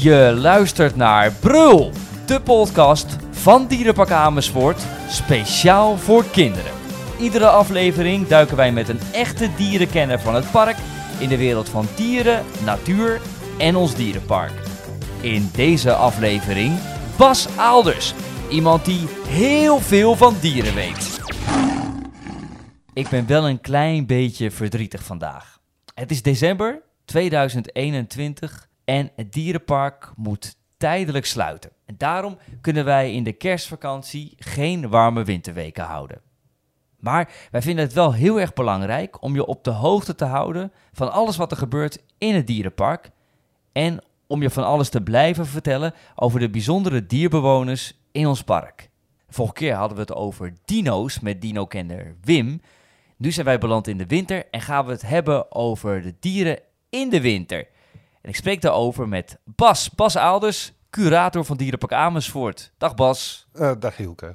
Je luistert naar Brul, de podcast van Dierenpark Amersfoort, speciaal voor kinderen. Iedere aflevering duiken wij met een echte dierenkenner van het park in de wereld van dieren, natuur en ons dierenpark. In deze aflevering Bas Aalders, iemand die heel veel van dieren weet. Ik ben wel een klein beetje verdrietig vandaag. Het is december 2021 en het dierenpark moet tijdelijk sluiten. En daarom kunnen wij in de kerstvakantie geen warme winterweken houden. Maar wij vinden het wel heel erg belangrijk om je op de hoogte te houden van alles wat er gebeurt in het dierenpark. En om je van alles te blijven vertellen over de bijzondere dierbewoners in ons park. Vorige keer hadden we het over dino's met dino-kenner Wim. Nu zijn wij beland in de winter en gaan we het hebben over de dieren in de winter. En ik spreek daarover met Bas, Bas Aalders, curator van Dierenpark Amersfoort. Dag Bas. Uh, dag Hielke.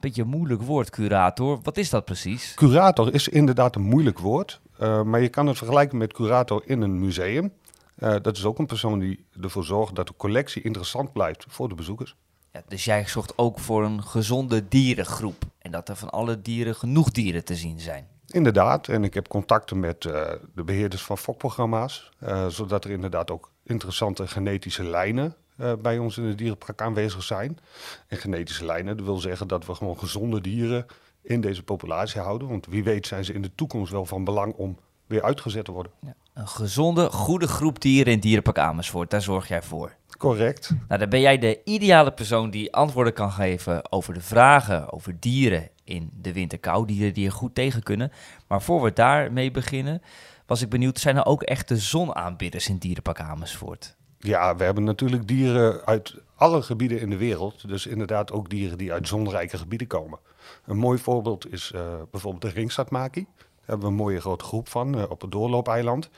Beetje een moeilijk woord, curator. Wat is dat precies? Curator is inderdaad een moeilijk woord, uh, maar je kan het vergelijken met curator in een museum. Uh, dat is ook een persoon die ervoor zorgt dat de collectie interessant blijft voor de bezoekers. Ja, dus jij zorgt ook voor een gezonde dierengroep en dat er van alle dieren genoeg dieren te zien zijn. Inderdaad, en ik heb contacten met uh, de beheerders van fokprogramma's, uh, zodat er inderdaad ook interessante genetische lijnen uh, bij ons in de dierenpark aanwezig zijn. En genetische lijnen, dat wil zeggen dat we gewoon gezonde dieren in deze populatie houden. Want wie weet zijn ze in de toekomst wel van belang om weer uitgezet te worden. Ja, een gezonde, goede groep dieren in Dierenpark Amersfoort, daar zorg jij voor. Correct. Nou, dan ben jij de ideale persoon die antwoorden kan geven over de vragen over dieren in de winterkou, dieren die er goed tegen kunnen. Maar voor we daarmee beginnen, was ik benieuwd, zijn er ook echte zonaanbidders in Dierenpark Amersfoort? Ja, we hebben natuurlijk dieren uit alle gebieden in de wereld. Dus inderdaad ook dieren die uit zonrijke gebieden komen. Een mooi voorbeeld is uh, bijvoorbeeld de ringstadmaki. Daar hebben we een mooie grote groep van uh, op het doorloopeiland.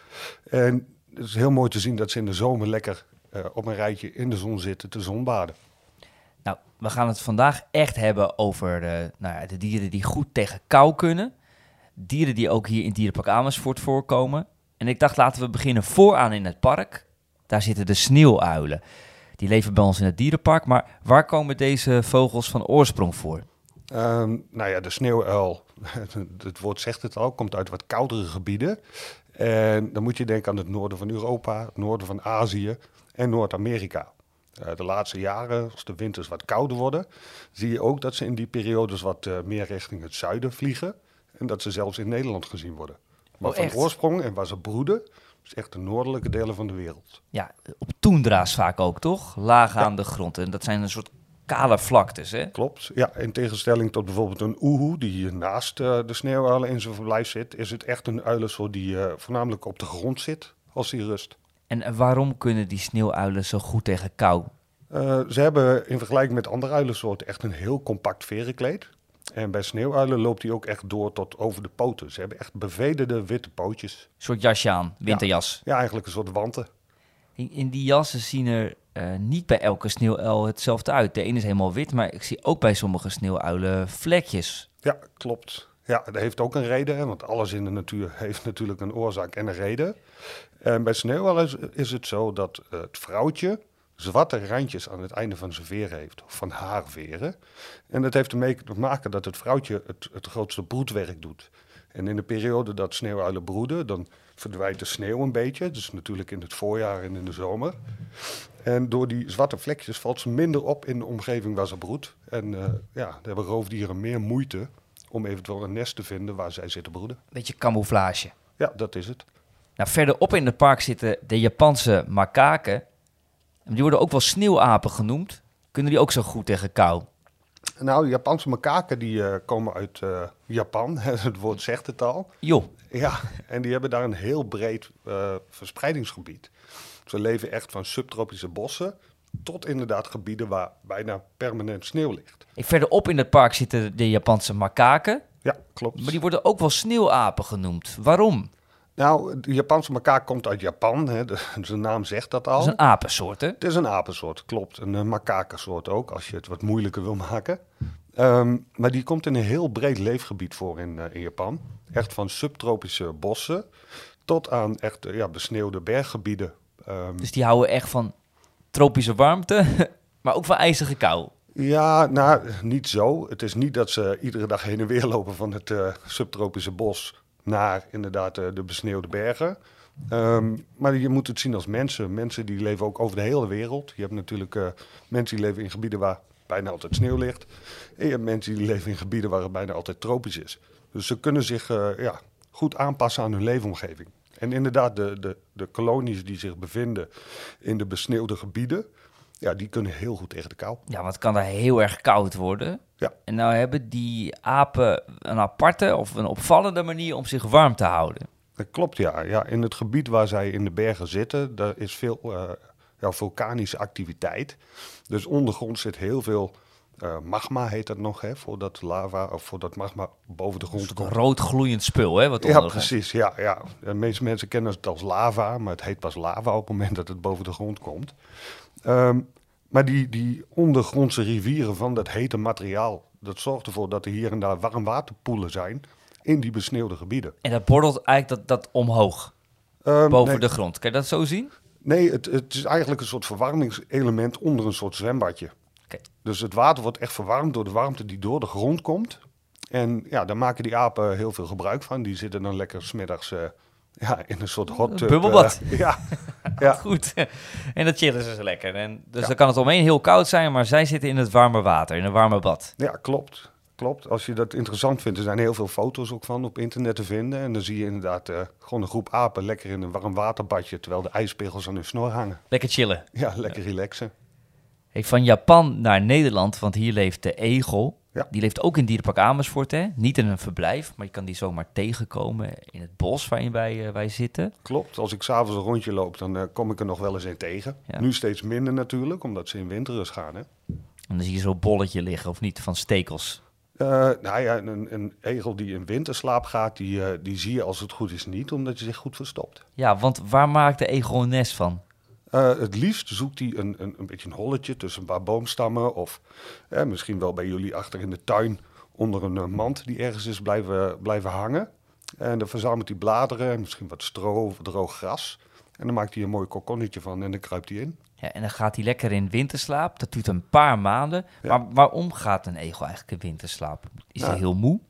En het is heel mooi te zien dat ze in de zomer lekker op een rijtje in de zon zitten te zonbaden. Nou, we gaan het vandaag echt hebben over de, nou, de dieren die goed tegen kou kunnen. Dieren die ook hier in Dierenpark Amersfoort voorkomen. En ik dacht, laten we beginnen vooraan in het park. Daar zitten de sneeuwuilen. Die leven bij ons in het dierenpark. Maar waar komen deze vogels van oorsprong voor? Um, nou ja, de sneeuwuil, het woord zegt het al, komt uit wat koudere gebieden. En dan moet je denken aan het noorden van Europa, het noorden van Azië en Noord-Amerika. Uh, de laatste jaren, als de winters wat kouder worden, zie je ook dat ze in die periodes wat uh, meer richting het zuiden vliegen. En dat ze zelfs in Nederland gezien worden. Maar oh, van oorsprong en waar ze broeden, is echt de noordelijke delen van de wereld. Ja, op toendra's vaak ook, toch? Laag aan ja. de grond. En dat zijn een soort kale vlaktes, hè? Klopt. Ja, in tegenstelling tot bijvoorbeeld een oehoe, die hier naast uh, de sneeuwuilen in zijn verblijf zit, is het echt een uilensoort die voornamelijk op de grond zit als hij rust. En waarom kunnen die sneeuwuilen zo goed tegen kou? Uh, ze hebben in vergelijking met andere uilensoorten echt een heel compact verenkleed. En bij sneeuwuilen loopt die ook echt door tot over de poten. Ze hebben echt bevederde witte pootjes. Een soort jasje aan, winterjas. Ja, ja eigenlijk een soort wanten. In, die jassen zien er uh, niet bij elke sneeuwuil hetzelfde uit. De ene is helemaal wit, maar ik zie ook bij sommige sneeuwuilen vlekjes. Ja, klopt. Ja, dat heeft ook een reden, hè, want alles in de natuur heeft natuurlijk een oorzaak en een reden. En bij sneeuwuilen is, is het zo dat uh, het vrouwtje zwarte randjes aan het einde van zijn veer heeft, of van haar veren. En dat heeft ermee te maken dat het vrouwtje het, het grootste broedwerk doet. En in de periode dat sneeuwuilen broeden, dan verdwijnt de sneeuw een beetje. Dus natuurlijk in het voorjaar en in de zomer. En door die zwarte vlekjes valt ze minder op in de omgeving waar ze broedt. En uh, ja, daar hebben roofdieren meer moeite om eventueel een nest te vinden waar zij zitten broeden. Beetje camouflage. Ja, dat is het. Nou, verderop in het park zitten de Japanse makaken. Die worden ook wel sneeuwapen genoemd. Kunnen die ook zo goed tegen kou? Nou, Japanse makaken die uh, komen uit uh, Japan. het woord zegt het al. Jo. Ja, en die hebben daar een heel breed uh, verspreidingsgebied. Ze leven echt van subtropische bossen tot inderdaad gebieden waar bijna permanent sneeuw ligt. Ik verderop in het park zitten de Japanse makaken. Ja, klopt. Maar die worden ook wel sneeuwapen genoemd. Waarom? Nou, de Japanse makaak komt uit Japan. Hè. De, de, naam zegt dat al. Het is een apensoort, hè? Het is een apensoort, klopt. Een uh, makakensoort ook, als je het wat moeilijker wil maken. Um, maar die komt in een heel breed leefgebied voor in, uh, in Japan. Echt van subtropische bossen tot aan echt uh, ja, besneeuwde berggebieden. Um, dus die houden echt van tropische warmte, maar ook van ijzige kou. Ja, nou, niet zo. Het is niet dat ze iedere dag heen en weer lopen van het subtropische bos naar inderdaad uh, de besneeuwde bergen. Um, maar je moet het zien als mensen. Mensen die leven ook over de hele wereld. Je hebt natuurlijk uh, mensen die leven in gebieden waar bijna altijd sneeuw ligt. En je hebt mensen die leven in gebieden waar het bijna altijd tropisch is. Dus ze kunnen zich ja, goed aanpassen aan hun leefomgeving. En inderdaad, de, de, de kolonies die zich bevinden in de besneeuwde gebieden, ja, die kunnen heel goed tegen de kou. Ja, want het kan daar heel erg koud worden. Ja. En nou hebben die apen een aparte of een opvallende manier om zich warm te houden. Dat klopt, ja. ja in het gebied waar zij in de bergen zitten, daar is veel uh, ja, vulkanische activiteit. Dus ondergrond zit heel veel uh, magma heet dat nog, hè, voordat lava of voordat magma boven de grond komt. rood gloeiend spul, hè? Wat ja, precies. Ja, ja. De meeste mensen kennen het als lava, maar het heet pas lava op het moment dat het boven de grond komt. Um, maar die, die ondergrondse rivieren van dat hete materiaal, dat zorgt ervoor dat er hier en daar warmwaterpoelen zijn in die besneeuwde gebieden. En dat borrelt eigenlijk dat, dat omhoog, um, boven de grond. Kan je dat zo zien? Nee, het, het is eigenlijk een soort verwarmingselement onder een soort zwembadje. Dus het water wordt echt verwarmd door de warmte die door de grond komt. En ja, daar maken die apen heel veel gebruik van. Die zitten dan lekker smiddags uh, ja, in een soort hot tub. Bubbelbad. Uh, ja. Ja. Goed. En dat chillen ze lekker. En dus dan kan het omheen heel koud zijn, maar zij zitten in het warme water, in een warme bad. Ja, klopt. Klopt. Als je dat interessant vindt, er zijn heel veel foto's ook van op internet te vinden. En dan zie je inderdaad uh, gewoon een groep apen lekker in een warm waterbadje, terwijl de ijspegels aan hun snor hangen. Lekker chillen. Ja, lekker relaxen. Hey, van Japan naar Nederland, want hier leeft de egel. Ja. Die leeft ook in Dierenpark Amersfoort, hè? Niet in een verblijf, maar je kan die zomaar tegenkomen in het bos waarin wij, uh, wij zitten. Klopt, als ik s'avonds een rondje loop, dan uh, kom ik er nog wel eens in tegen. Ja. Nu steeds minder natuurlijk, omdat ze in winterrust gaan. Hè? En dan zie je zo'n bolletje liggen, of niet, van stekels. Uh, nou ja, een, een, egel die in winterslaap gaat, die, die zie je als het goed is niet, omdat je zich goed verstopt. Ja, want waar maakt de egel een nest van? Uh, het liefst zoekt hij een, een, een beetje een holletje tussen een paar boomstammen. Of eh, misschien wel bij jullie achter in de tuin onder een uh, mand die ergens is blijven, blijven hangen. En dan verzamelt hij bladeren, misschien wat stro of droog gras. En dan maakt hij een mooi kokonnetje van en dan kruipt hij in. Ja, en dan gaat hij lekker in winterslaap. Dat duurt een paar maanden. Ja. Maar waarom gaat een egel eigenlijk in winterslaap? Is hij Nou, heel moe?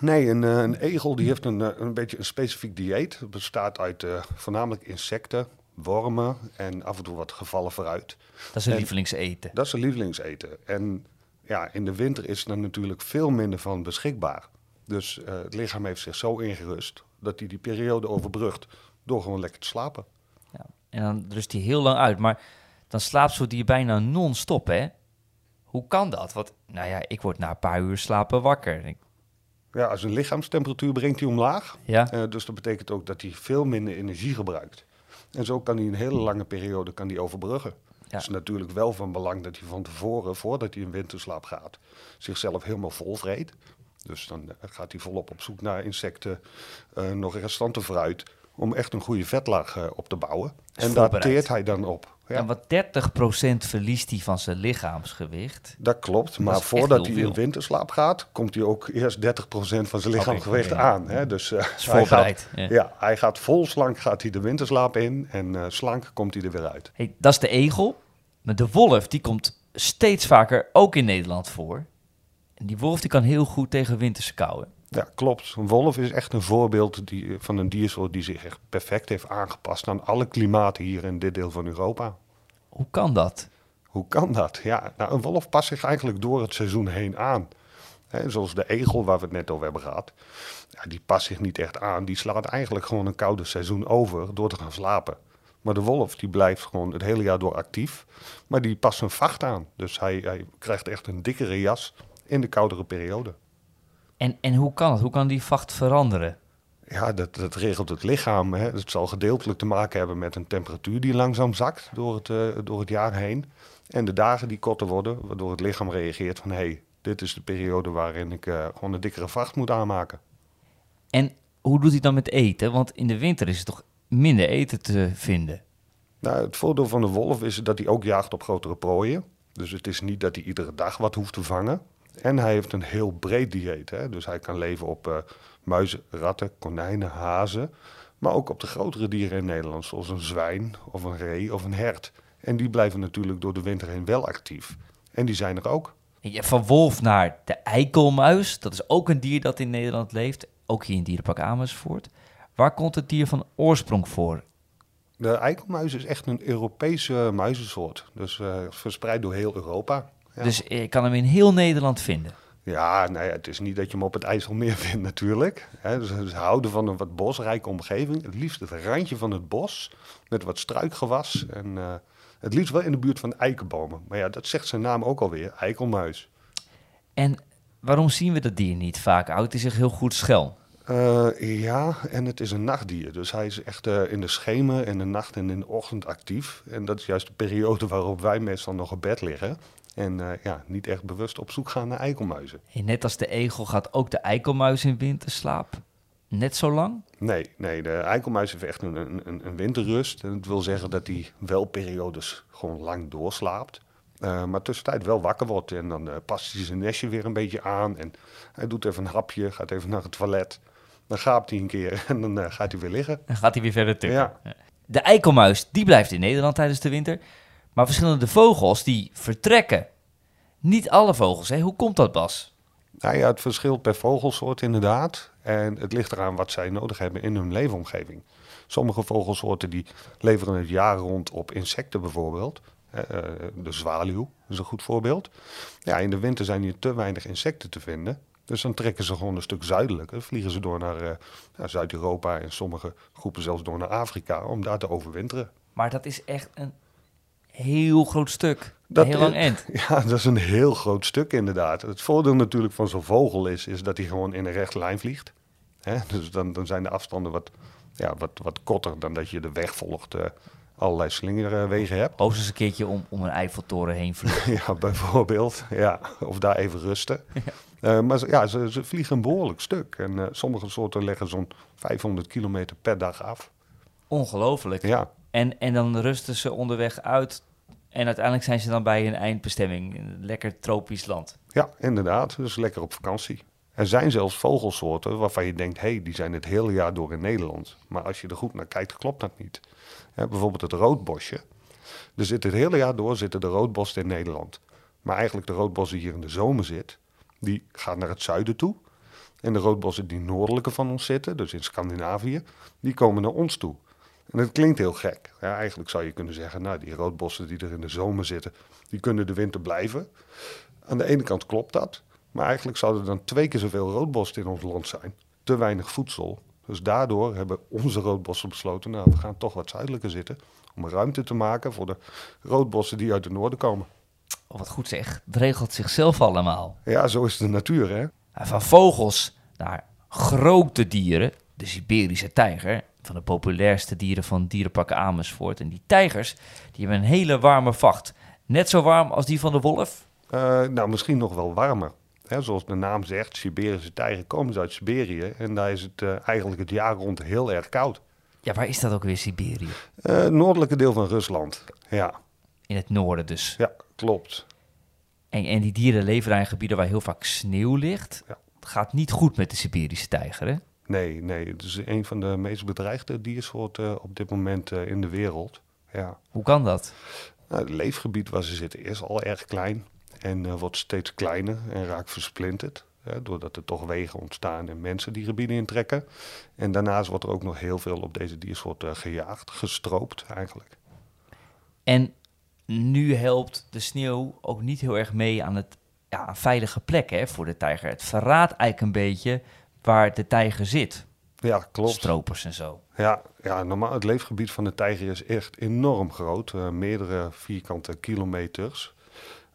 Nee, een, eh, een egel die heeft een, eh, een beetje een specifiek dieet. Het bestaat uit eh, voornamelijk insecten, wormen en af en toe wat gevallen fruit. Dat is een En- lievelingseten. Dat is zijn lievelingseten. En ja, in de winter is er natuurlijk veel minder van beschikbaar. Dus eh, het lichaam heeft zich zo ingerust dat hij die periode overbrugt door gewoon lekker te slapen. Ja. En dan rust hij heel lang uit. Maar dan slaapt zo'n dier bijna non-stop, hè? Hoe kan dat? Want, nou ja, ik word na een paar uur slapen wakker. Ik- Ja, zijn lichaamstemperatuur brengt hij omlaag. ja, Eh, dus dat betekent ook dat hij veel minder energie gebruikt. En zo kan hij een hele lange periode kan hij overbruggen. Het is natuurlijk wel van belang dat hij van tevoren, voordat hij in winterslaap gaat, zichzelf helemaal vol vreet. Dus dan eh, gaat hij volop op zoek naar insecten, eh, nog restante fruit, om echt een goede vetlaag eh, op te bouwen. En daar teert hij dan op. Ja, En wat 30% verliest hij van zijn lichaamsgewicht. dat klopt. Maar voordat hij in winterslaap gaat, komt hij ook eerst 30% van zijn lichaamsgewicht aan. Hè? Dus, is hij Gaat, ja. ja. hij gaat vol slank gaat hij de winterslaap in en eh, slank komt hij er weer uit. Hey, dat is de egel. Maar de wolf, die komt steeds vaker ook in Nederland voor. En die wolf die kan heel goed tegen winterse kou. hè? Ja, klopt. Een wolf is echt een voorbeeld die, van een diersoort die zich echt perfect heeft aangepast aan alle klimaten hier in dit deel van Europa. Hoe kan dat? Hoe kan dat? Ja, nou, een wolf past zich eigenlijk door het seizoen heen aan. Zoals de egel waar we het net over hebben gehad. Ja, die past zich niet echt aan. Die slaat eigenlijk gewoon een koude seizoen over door te gaan slapen. Maar de wolf die blijft gewoon het hele jaar door actief. Maar die past zijn vacht aan. Dus hij, hij krijgt echt een dikkere jas in de koudere periode. En, en hoe kan het? Hoe kan die vacht veranderen? Ja, dat, dat regelt het lichaam. Hè. Het zal gedeeltelijk te maken hebben met een temperatuur die langzaam zakt door het, eh, door het jaar heen. En de dagen die korter worden, waardoor het lichaam reageert van... hé, hey, dit is de periode waarin ik eh, gewoon een dikkere vacht moet aanmaken. En hoe doet hij dan met eten? Want in de winter is er toch minder eten te vinden. Nou, het voordeel van de wolf is dat hij ook jaagt op grotere prooien. Dus het is niet dat hij iedere dag wat hoeft te vangen. En hij heeft een heel breed dieet. Hè? Dus hij kan leven op eh, muizen, ratten, konijnen, hazen. Maar ook op de grotere dieren in Nederland, zoals een zwijn of een ree of een hert. En die blijven natuurlijk door de winter heen wel actief. En die zijn er ook. Ja, Van wolf naar de eikelmuis. Dat is ook een dier dat in Nederland leeft. Ook hier in Dierenpark Amersfoort. Waar komt het dier van oorsprong voor? De eikelmuis is echt een Europese muizensoort. Dus eh, verspreid door heel Europa. Ja. Dus je kan hem in heel Nederland vinden. Ja, nou ja, het is niet dat je hem op het IJsselmeer vindt natuurlijk. Hè, dus ze houden van een wat bosrijke omgeving. Het liefst het randje van het bos met wat struikgewas. En eh, het liefst wel in de buurt van eikenbomen. Maar ja, dat zegt zijn naam ook alweer, eikelmuis. En waarom zien we dat dier niet vaak? Houdt hij zich heel goed schel? Eh, ja, en het is een nachtdier. Dus hij is echt eh, in de schemer, in de nacht en in de ochtend actief. En dat is juist de periode waarop wij meestal nog op bed liggen. En eh, ja, niet echt bewust op zoek gaan naar eikelmuizen. En net als de egel gaat ook de eikelmuis in winterslaap. Net zo lang? Nee, nee, de eikelmuis heeft echt een, een, een winterrust. En dat wil zeggen dat hij wel periodes gewoon lang doorslaapt. Uh, maar tussentijd wel wakker wordt. En dan uh, past hij zijn nestje weer een beetje aan. En hij doet even een hapje, gaat even naar het toilet. Dan gaapt hij een keer en dan uh, gaat hij weer liggen. Dan gaat hij weer verder tukken. Ja. De eikelmuis, die blijft in Nederland tijdens de winter. Maar verschillende vogels, die vertrekken. Niet alle vogels, hè? Hoe komt dat, Bas? Nou ja, het verschilt per vogelsoort inderdaad. En het ligt eraan wat zij nodig hebben in hun leefomgeving. Sommige vogelsoorten die leveren het jaar rond op insecten bijvoorbeeld. De zwaluw is een goed voorbeeld. Ja, in de winter zijn hier te weinig insecten te vinden. Dus dan trekken ze gewoon een stuk zuidelijker. Vliegen ze door naar, uh, naar Zuid-Europa en sommige groepen zelfs door naar Afrika om daar te overwinteren. Maar dat is echt een heel groot stuk. Dat, een heel lang eind. Ja, dat is een heel groot stuk inderdaad. Het voordeel natuurlijk van zo'n vogel is, is dat hij gewoon in een rechte lijn vliegt. Hè? Dus dan, dan zijn de afstanden wat, ja, wat, wat korter dan dat je de weg volgt. Uh, allerlei slingerwegen hebt. Hoogstens een keertje om, om een Eiffeltoren heen vliegen. ja, bijvoorbeeld. Ja, of daar even rusten. Ja. Uh, maar ja, ze, ze, vliegen een behoorlijk stuk. En uh, sommige soorten leggen zo'n 500 kilometer per dag af. Ongelooflijk. Ja. En, en dan rusten ze onderweg uit. En uiteindelijk zijn ze dan bij hun eindbestemming. In een lekker tropisch land. Ja, inderdaad. Dus lekker op vakantie. Er zijn zelfs vogelsoorten waarvan je denkt, hé, hey, die zijn het hele jaar door in Nederland. Maar als je er goed naar kijkt, klopt dat niet. Bijvoorbeeld het roodbosje. Er zit het hele jaar door zitten de roodbossen in Nederland. Maar eigenlijk de roodbos die hier in de zomer zit, die gaat naar het zuiden toe. En de roodbossen die noordelijker van ons zitten, dus in Scandinavië, die komen naar ons toe. En dat klinkt heel gek. Ja, eigenlijk zou je kunnen zeggen, nou, die roodbossen die er in de zomer zitten, die kunnen de winter blijven. Aan de ene kant klopt dat, maar eigenlijk zouden er dan twee keer zoveel roodbossen in ons land zijn. Te weinig voedsel. Dus daardoor hebben onze roodbossen besloten, nou, we gaan toch wat zuidelijker zitten. Om ruimte te maken voor de roodbossen die uit het noorden komen. Oh, wat goed zeg, het regelt zichzelf allemaal. Ja, zo is de natuur, hè. Van vogels naar grote dieren, de Siberische tijger, van de populairste dieren van dierenpark Amersfoort. En die tijgers, die hebben een hele warme vacht. Net zo warm als die van de wolf? Uh, nou, misschien nog wel warmer. Hè, zoals de naam zegt, Siberische tijger komen ze uit Siberië. En daar is het uh, eigenlijk het jaar rond heel erg koud. Ja, waar is dat ook weer, Siberië? Uh, noordelijke deel van Rusland, ja. In het noorden dus? Ja, klopt. En, en die dieren leven daar in gebieden waar heel vaak sneeuw ligt. Ja. Het gaat niet goed met de Siberische tijger, hè? Nee, nee. Het is een van de meest bedreigde diersoorten uh, op dit moment uh, in de wereld. Ja. Hoe kan dat? Nou, het leefgebied waar ze zitten is al erg klein en uh, wordt steeds kleiner en raakt versplinterd. Hè, doordat er toch wegen ontstaan en mensen die gebieden intrekken. En daarnaast wordt er ook nog heel veel op deze diersoort gejaagd, gestroopt eigenlijk. En nu helpt de sneeuw ook niet heel erg mee aan het ja, veilige plek hè, voor de tijger. Het verraadt eigenlijk een beetje waar de tijger zit. Ja, klopt. Stropers en zo. Ja, ja, normaal, het leefgebied van de tijger is echt enorm groot. Uh, meerdere vierkante kilometers.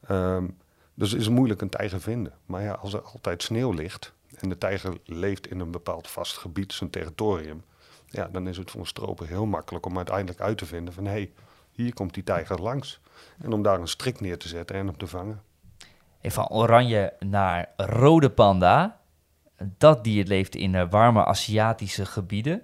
Um, dus is moeilijk een tijger vinden. Maar ja, als er altijd sneeuw ligt en de tijger leeft in een bepaald vast gebied, zijn territorium, ja, dan is het voor een stroper heel makkelijk om uiteindelijk uit te vinden van hé, hey, hier komt die tijger langs. En om daar een strik neer te zetten en hem te vangen. En van oranje naar rode panda. Dat dier leeft in uh, warme Aziatische gebieden.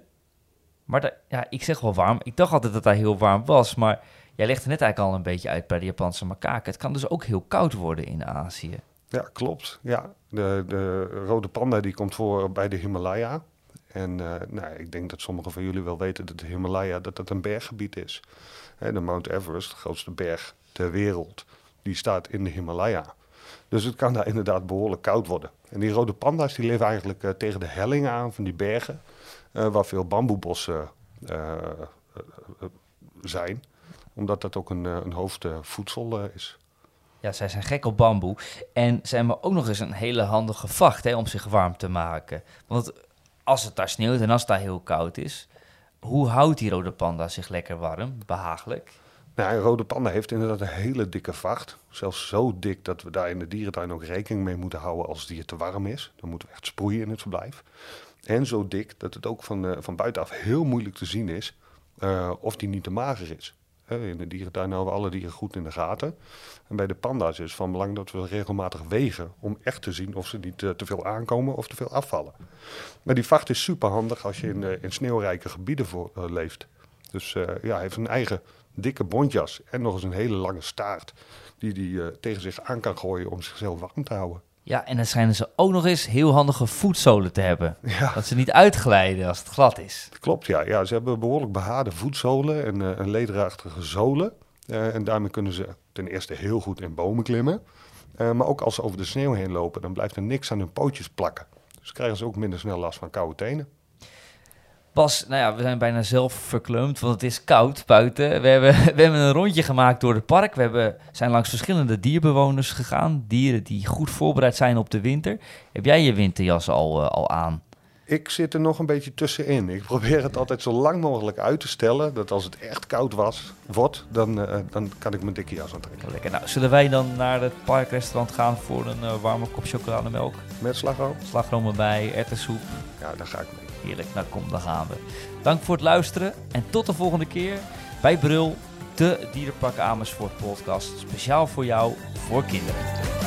Maar ja, ik zeg wel warm. Ik dacht altijd dat hij heel warm was. Maar jij legt er net eigenlijk al een beetje uit bij de Japanse makaken. Het kan dus ook heel koud worden in Azië. Ja, klopt. Ja, de, de rode panda die komt voor bij de Himalaya. En uh, nou, ik denk dat sommigen van jullie wel weten dat de Himalaya dat dat een berggebied is. De Mount Everest, de grootste berg ter wereld, die staat in de Himalaya. Dus het kan daar inderdaad behoorlijk koud worden. En die rode panda's die leven eigenlijk eh, tegen de hellingen aan van die bergen, eh, waar veel bamboebossen eh, zijn. Omdat dat ook een, een hoofdvoedsel is. Ja, zij zijn gek op bamboe. En ze hebben ook nog eens een hele handige vacht hè, om zich warm te maken. Want als het daar sneeuwt en als het daar heel koud is, hoe houdt die rode panda zich lekker warm, behagelijk? Nou, een rode panda heeft inderdaad een hele dikke vacht. Zelfs zo dik dat we daar in de dierentuin ook rekening mee moeten houden als het hier te warm is. Dan moeten we echt sproeien in het verblijf. En zo dik dat het ook van, eh, van buitenaf heel moeilijk te zien is eh, of die niet te mager is. In de dierentuin houden we alle dieren goed in de gaten. En bij de panda's is het van belang dat we regelmatig wegen om echt te zien of ze niet eh, te veel aankomen of te veel afvallen. Maar die vacht is super handig als je in, in sneeuwrijke gebieden voor, leeft. Dus ja, hij heeft een eigen dikke bontjas en nog eens een hele lange staart die hij tegen zich aan kan gooien om zichzelf warm te houden. Ja, en dan schijnen ze ook nog eens heel handige voetzolen te hebben. Ja, Dat ze niet uitglijden als het glad is. klopt. Ja. Ja, ze hebben behoorlijk behaarde voetzolen en eh, een lederachtige zolen. Eh, en daarmee kunnen ze ten eerste heel goed in bomen klimmen. Eh, maar ook als ze over de sneeuw heen lopen, dan blijft er niks aan hun pootjes plakken. Dus krijgen ze ook minder snel last van koude tenen. Nou ja, we zijn bijna zelf verkleumd, want het is koud buiten. We hebben, we hebben een rondje gemaakt door het park. We hebben, zijn langs verschillende dierbewoners gegaan. Dieren die goed voorbereid zijn op de winter. Heb jij je winterjas al, eh, al aan? Ik zit er nog een beetje tussenin. Ik probeer het altijd zo lang mogelijk uit te stellen. Dat als het echt koud was, wordt, dan, eh, dan kan ik mijn dikke jas aantrekken. Lekker. Nou, zullen wij dan naar het parkrestaurant gaan voor een eh, warme kop chocolademelk? Met slagroom? Slagroom erbij, erwtensoep. Ja, daar ga ik mee. Heerlijk, nou kom, daar gaan we. Dank voor het luisteren en tot de volgende keer bij Brul, de Dierenpark Amersfoort podcast. Speciaal voor jou, voor kinderen.